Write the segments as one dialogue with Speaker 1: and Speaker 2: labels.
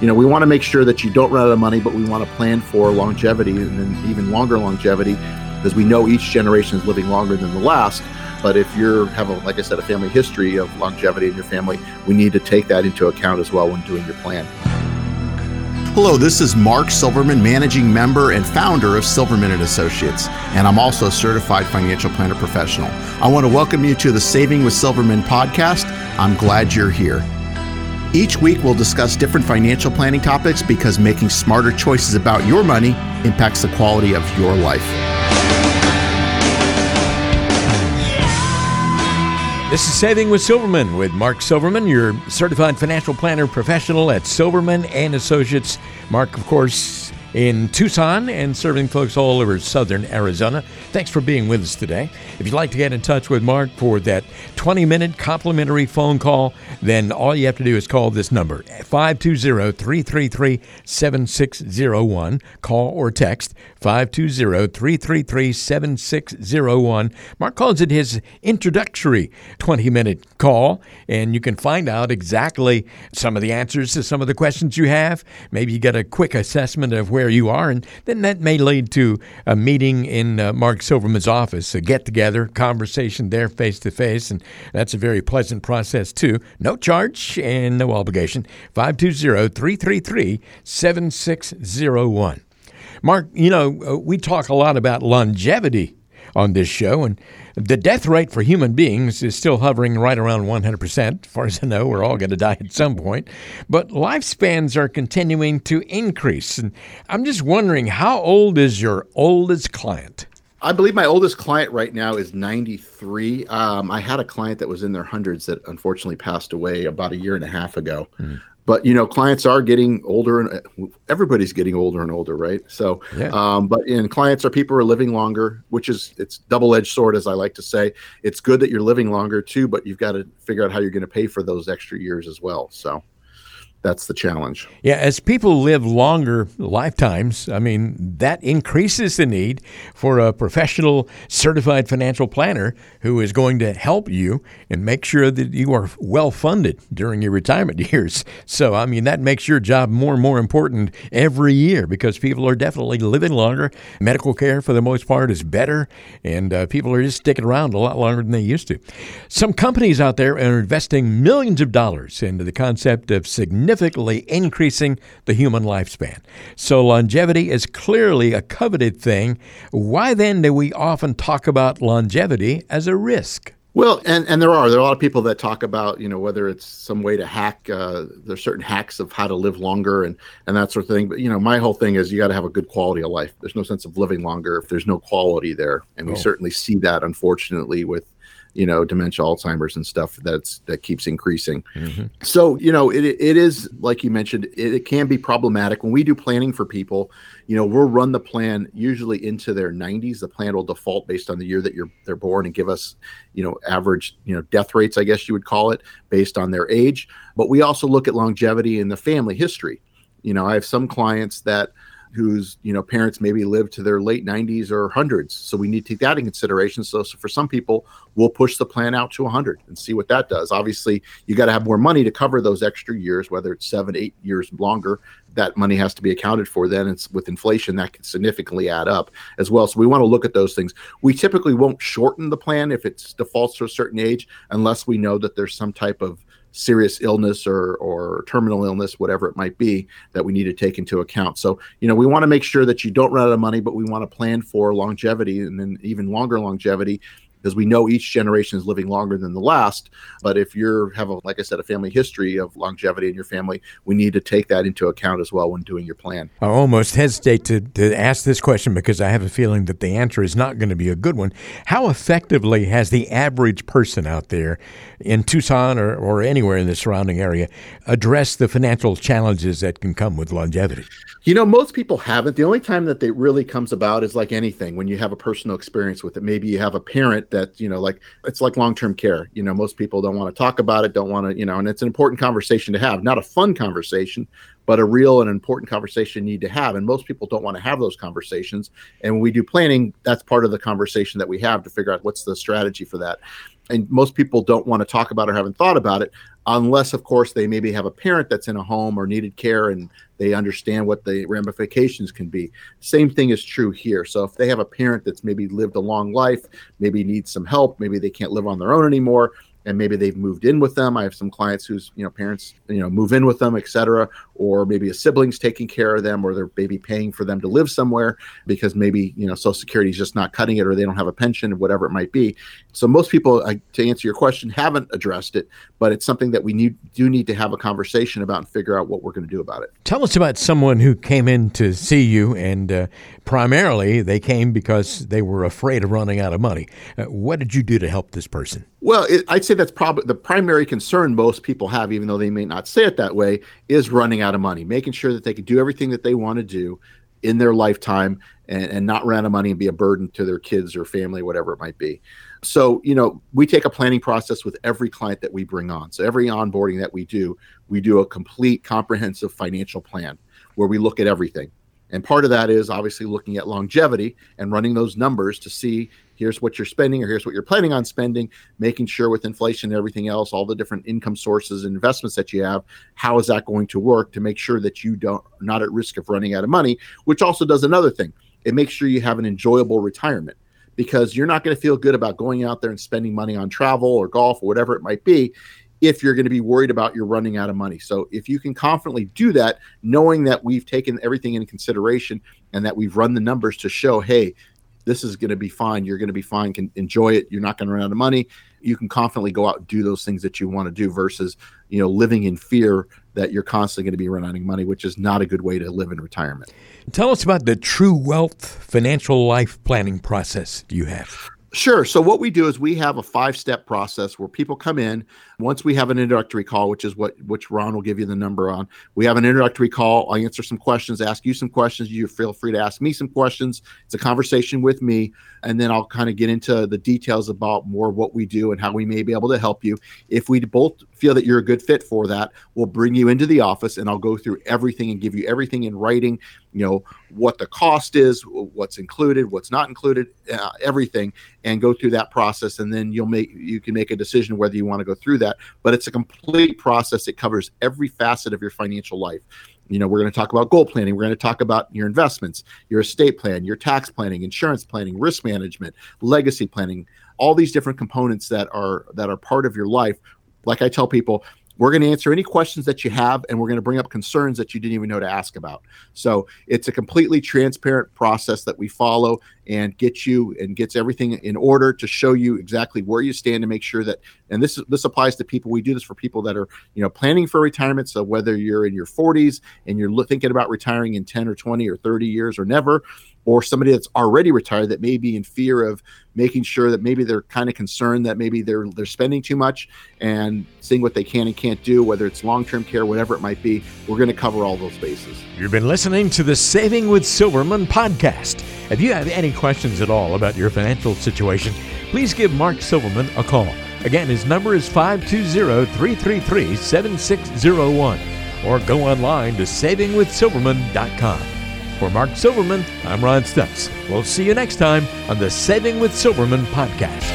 Speaker 1: you know, we want to make sure that you don't run out of money, but we want to plan for longevity and then even longer longevity because we know each generation is living longer than the last. But if you're have a, like I said, a family history of longevity in your family, we need to take that into account as well when doing your plan.
Speaker 2: Hello, this is Mark Silverman, managing member and founder of Silverman and Associates, and I'm also a certified financial planner professional. I want to welcome you to the Saving with Silverman podcast. I'm glad you're here. Each week, we'll discuss different financial planning topics because making smarter choices about your money impacts the quality of your life.
Speaker 3: This is Saving with Silverman with Mark Silverman, your certified financial planner professional at Silverman and Associates. Mark, of course, in Tucson and serving folks all over southern Arizona. Thanks for being with us today. If you'd like to get in touch with Mark for that 20 minute complimentary phone call, then all you have to do is call this number 520 333 7601. Call or text 520 333 7601. Mark calls it his introductory 20 minute call, and you can find out exactly some of the answers to some of the questions you have. Maybe you get a quick assessment of where you are, and then that may lead to a meeting in uh, Mark Silverman's office, a get together, conversation there face to face, and that's a very pleasant process too. No charge and no obligation. 520 333 7601. Mark, you know, uh, we talk a lot about longevity on this show, and the death rate for human beings is still hovering right around 100%. As far as I know, we're all going to die at some point. But lifespans are continuing to increase. And I'm just wondering, how old is your oldest client?
Speaker 1: I believe my oldest client right now is 93. Um, I had a client that was in their hundreds that unfortunately passed away about a year and a half ago. Mm but you know clients are getting older and everybody's getting older and older right? So yeah. um, but in clients are people who are living longer which is it's double-edged sword as i like to say. It's good that you're living longer too but you've got to figure out how you're going to pay for those extra years as well so that's the challenge.
Speaker 3: Yeah, as people live longer lifetimes, I mean, that increases the need for a professional certified financial planner who is going to help you and make sure that you are well funded during your retirement years. So, I mean, that makes your job more and more important every year because people are definitely living longer. Medical care, for the most part, is better, and uh, people are just sticking around a lot longer than they used to. Some companies out there are investing millions of dollars into the concept of significant significantly increasing the human lifespan. So longevity is clearly a coveted thing. Why then do we often talk about longevity as a risk?
Speaker 1: Well, and, and there are there are a lot of people that talk about you know whether it's some way to hack. Uh, there's certain hacks of how to live longer and and that sort of thing. But you know, my whole thing is you got to have a good quality of life. There's no sense of living longer if there's no quality there, and we oh. certainly see that unfortunately with you know dementia alzheimer's and stuff that's that keeps increasing. Mm-hmm. so you know it, it is like you mentioned it, it, can be problematic. When we do planning for people you know we'll run the plan usually into their 90s the plan will default based on the year that you're they're born and give us you know average you know death rates i guess you would call it based on their age. But we also look at longevity in the family history. You know i have some clients that whose you know parents maybe live to their late 90s or hundreds. So we need to take that in consideration. So, so for some people we'll push the plan out to 100 and see what that does. Obviously you got to have more money to cover those extra years whether it's seven eight years longer. That money has to be accounted for. Then it's with inflation that can significantly add up as well. So we want to look at those things. We typically won't shorten the plan if it defaults to a certain age unless we know that there's some type of serious illness or or terminal illness, whatever it might be, that we need to take into account. So, you know, we want to make sure that you don't run out of money, but we want to plan for longevity and then even longer longevity because we know each generation is living longer than the last. But if you're have a like I said, a family history of longevity in your family, we need to take that into account as well when doing your plan.
Speaker 3: I almost hesitate to, to ask this question because I have a feeling that the answer is not going to be a good one. How effectively has the average person out there in Tucson or, or anywhere in the surrounding area addressed the financial challenges that can come with longevity?
Speaker 1: You know, most people haven't. The only time that it really comes about is like anything when you have a personal experience with it. Maybe you have a parent that, you know, like it's like long term care. You know, most people don't want to talk about it, don't want to, you know, and it's an important conversation to have. Not a fun conversation, but a real and important conversation you need to have. And most people don't want to have those conversations. And when we do planning, that's part of the conversation that we have to figure out what's the strategy for that. And most people don't want to talk about or haven't thought about it unless of course they maybe have a parent that's in a home or needed care and they understand what the ramifications can be same thing is true here so if they have a parent that's maybe lived a long life maybe needs some help maybe they can't live on their own anymore and maybe they've moved in with them. I have some clients whose you know parents you know move in with them, etc. Or maybe a sibling's taking care of them, or they're maybe paying for them to live somewhere because maybe you know Social Security is just not cutting it, or they don't have a pension, or whatever it might be. So most people, to answer your question, haven't addressed it, but it's something that we need do need to have a conversation about and figure out what we're going to do about it.
Speaker 3: Tell us about someone who came in to see you, and uh, primarily they came because they were afraid of running out of money. Uh, what did you do to help this person?
Speaker 1: Well, it, I'd say that's probably the primary concern most people have, even though they may not say it that way, is running out of money, making sure that they can do everything that they want to do in their lifetime and, and not run out of money and be a burden to their kids or family, whatever it might be. So, you know, we take a planning process with every client that we bring on. So, every onboarding that we do, we do a complete comprehensive financial plan where we look at everything. And part of that is obviously looking at longevity and running those numbers to see here's what you're spending or here's what you're planning on spending making sure with inflation and everything else all the different income sources and investments that you have how is that going to work to make sure that you don't not at risk of running out of money which also does another thing it makes sure you have an enjoyable retirement because you're not going to feel good about going out there and spending money on travel or golf or whatever it might be if you're going to be worried about you're running out of money. So if you can confidently do that, knowing that we've taken everything into consideration and that we've run the numbers to show, hey, this is going to be fine. You're going to be fine. Can enjoy it. You're not going to run out of money. You can confidently go out and do those things that you want to do versus, you know, living in fear that you're constantly going to be running out of money, which is not a good way to live in retirement.
Speaker 3: Tell us about the True Wealth financial life planning process you have.
Speaker 1: Sure. So what we do is we have a five-step process where people come in. Once we have an introductory call, which is what which Ron will give you the number on. We have an introductory call. I answer some questions, ask you some questions. You feel free to ask me some questions. It's a conversation with me, and then I'll kind of get into the details about more what we do and how we may be able to help you. If we both feel that you're a good fit for that, we'll bring you into the office and I'll go through everything and give you everything in writing. You know what the cost is, what's included, what's not included, uh, everything, and go through that process. And then you'll make you can make a decision whether you want to go through that. But it's a complete process. It covers every facet of your financial life you know we're going to talk about goal planning we're going to talk about your investments your estate plan your tax planning insurance planning risk management legacy planning all these different components that are that are part of your life like I tell people, we're going to answer any questions that you have, and we're going to bring up concerns that you didn't even know to ask about. So it's a completely transparent process that we follow and gets you and gets everything in order to show you exactly where you stand to make sure that. And this this applies to people. We do this for people that are you know planning for retirement. So whether you're in your 40s and you're thinking about retiring in 10 or 20 or 30 years or never, or somebody that's already retired that may be in fear of making sure that maybe they're kind of concerned that maybe they're they're spending too much and seeing what they can and can't do whether it's long-term care whatever it might be we're going to cover all those bases.
Speaker 3: You've been listening to the saving with silverman podcast. If you have any questions at all about your financial situation please give mark silverman a call. Again his number is 520-333-7601 or go online to savingwithsilverman.com for Mark Silverman, I'm Ron Stutz. We'll see you next time on the Saving with Silverman podcast.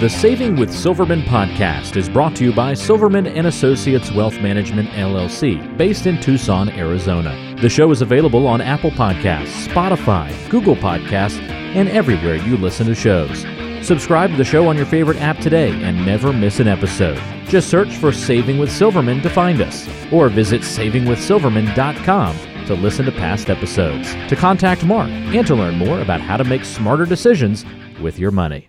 Speaker 4: The Saving with Silverman podcast is brought to you by Silverman and Associates Wealth Management LLC, based in Tucson, Arizona. The show is available on Apple Podcasts, Spotify, Google Podcasts, and everywhere you listen to shows. Subscribe to the show on your favorite app today and never miss an episode. Just search for Saving with Silverman to find us, or visit savingwithsilverman.com to listen to past episodes, to contact Mark, and to learn more about how to make smarter decisions with your money.